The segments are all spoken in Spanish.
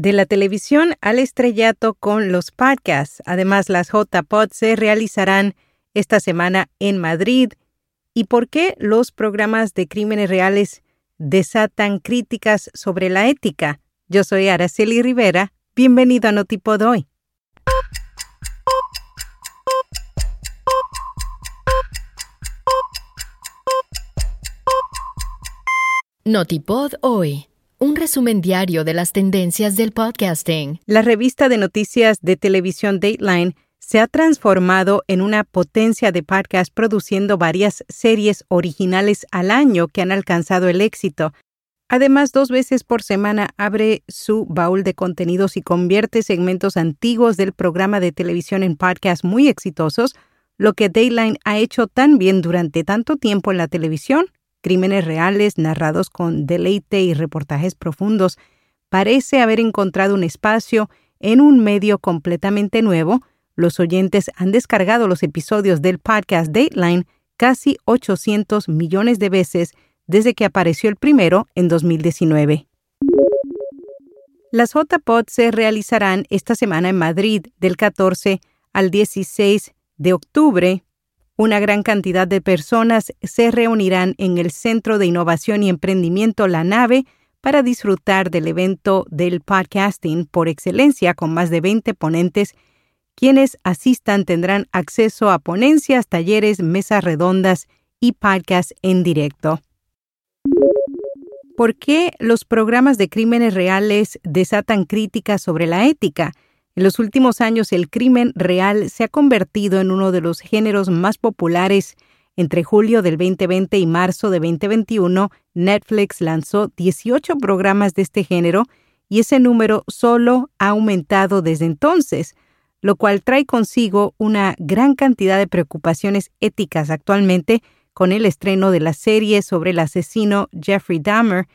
De la televisión al estrellato con los podcasts. Además, las JPod se realizarán esta semana en Madrid. ¿Y por qué los programas de crímenes reales desatan críticas sobre la ética? Yo soy Araceli Rivera. Bienvenido a Notipod hoy. Notipod hoy un resumen diario de las tendencias del podcasting. La revista de noticias de televisión Dateline se ha transformado en una potencia de podcast produciendo varias series originales al año que han alcanzado el éxito. Además, dos veces por semana abre su baúl de contenidos y convierte segmentos antiguos del programa de televisión en podcasts muy exitosos, lo que Dateline ha hecho tan bien durante tanto tiempo en la televisión crímenes reales narrados con deleite y reportajes profundos, parece haber encontrado un espacio en un medio completamente nuevo. Los oyentes han descargado los episodios del podcast Dateline casi 800 millones de veces desde que apareció el primero en 2019. Las JPod se realizarán esta semana en Madrid del 14 al 16 de octubre una gran cantidad de personas se reunirán en el Centro de Innovación y Emprendimiento La Nave para disfrutar del evento del podcasting por excelencia con más de 20 ponentes. Quienes asistan tendrán acceso a ponencias, talleres, mesas redondas y podcasts en directo. ¿Por qué los programas de crímenes reales desatan críticas sobre la ética? En los últimos años el crimen real se ha convertido en uno de los géneros más populares. Entre julio del 2020 y marzo de 2021, Netflix lanzó 18 programas de este género y ese número solo ha aumentado desde entonces, lo cual trae consigo una gran cantidad de preocupaciones éticas actualmente con el estreno de la serie sobre el asesino Jeffrey Dahmer,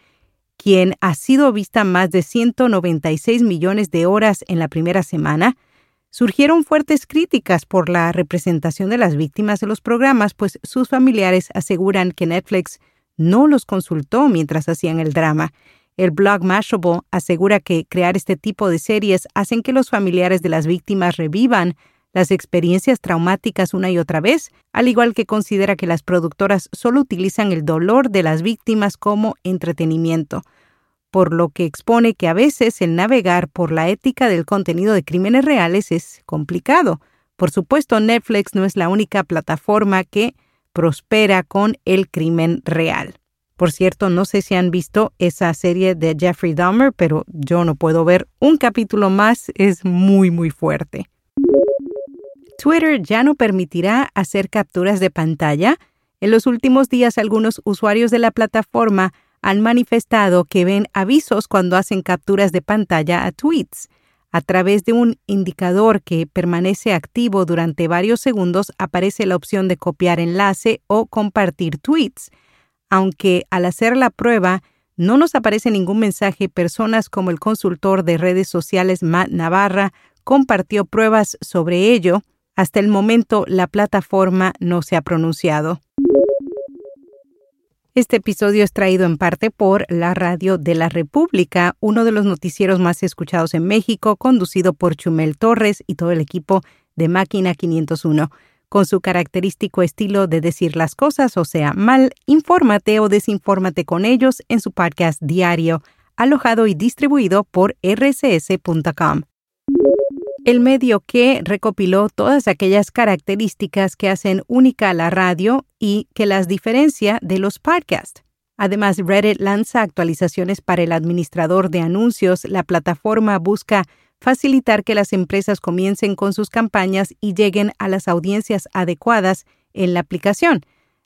quien ha sido vista más de 196 millones de horas en la primera semana, surgieron fuertes críticas por la representación de las víctimas de los programas, pues sus familiares aseguran que Netflix no los consultó mientras hacían el drama. El blog Mashable asegura que crear este tipo de series hacen que los familiares de las víctimas revivan las experiencias traumáticas una y otra vez, al igual que considera que las productoras solo utilizan el dolor de las víctimas como entretenimiento, por lo que expone que a veces el navegar por la ética del contenido de crímenes reales es complicado. Por supuesto, Netflix no es la única plataforma que prospera con el crimen real. Por cierto, no sé si han visto esa serie de Jeffrey Dahmer, pero yo no puedo ver un capítulo más, es muy, muy fuerte. Twitter ya no permitirá hacer capturas de pantalla. En los últimos días algunos usuarios de la plataforma han manifestado que ven avisos cuando hacen capturas de pantalla a tweets. A través de un indicador que permanece activo durante varios segundos aparece la opción de copiar enlace o compartir tweets. Aunque al hacer la prueba no nos aparece ningún mensaje, personas como el consultor de redes sociales Matt Navarra compartió pruebas sobre ello. Hasta el momento, la plataforma no se ha pronunciado. Este episodio es traído en parte por la Radio de la República, uno de los noticieros más escuchados en México, conducido por Chumel Torres y todo el equipo de Máquina 501. Con su característico estilo de decir las cosas, o sea, mal, infórmate o desinfórmate con ellos en su podcast diario, alojado y distribuido por rcs.com el medio que recopiló todas aquellas características que hacen única a la radio y que las diferencia de los podcasts. Además, Reddit lanza actualizaciones para el administrador de anuncios. La plataforma busca facilitar que las empresas comiencen con sus campañas y lleguen a las audiencias adecuadas en la aplicación.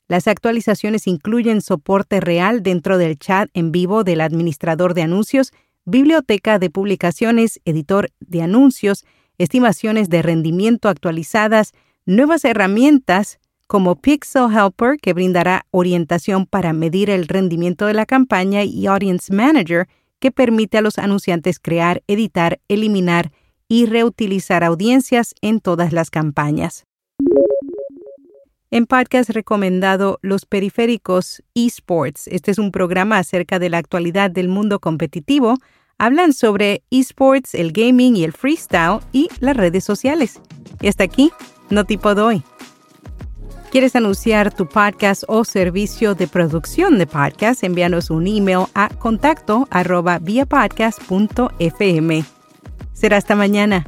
Las actualizaciones incluyen soporte real dentro del chat en vivo del administrador de anuncios, biblioteca de publicaciones, editor de anuncios, estimaciones de rendimiento actualizadas, nuevas herramientas como Pixel Helper, que brindará orientación para medir el rendimiento de la campaña, y Audience Manager, que permite a los anunciantes crear, editar, eliminar y reutilizar audiencias en todas las campañas. En podcast recomendado Los Periféricos eSports. Este es un programa acerca de la actualidad del mundo competitivo Hablan sobre esports, el gaming y el freestyle y las redes sociales. Y hasta aquí, no tipo doy. ¿Quieres anunciar tu podcast o servicio de producción de podcast? Envíanos un email a contacto arroba viapodcast.fm. Será hasta mañana.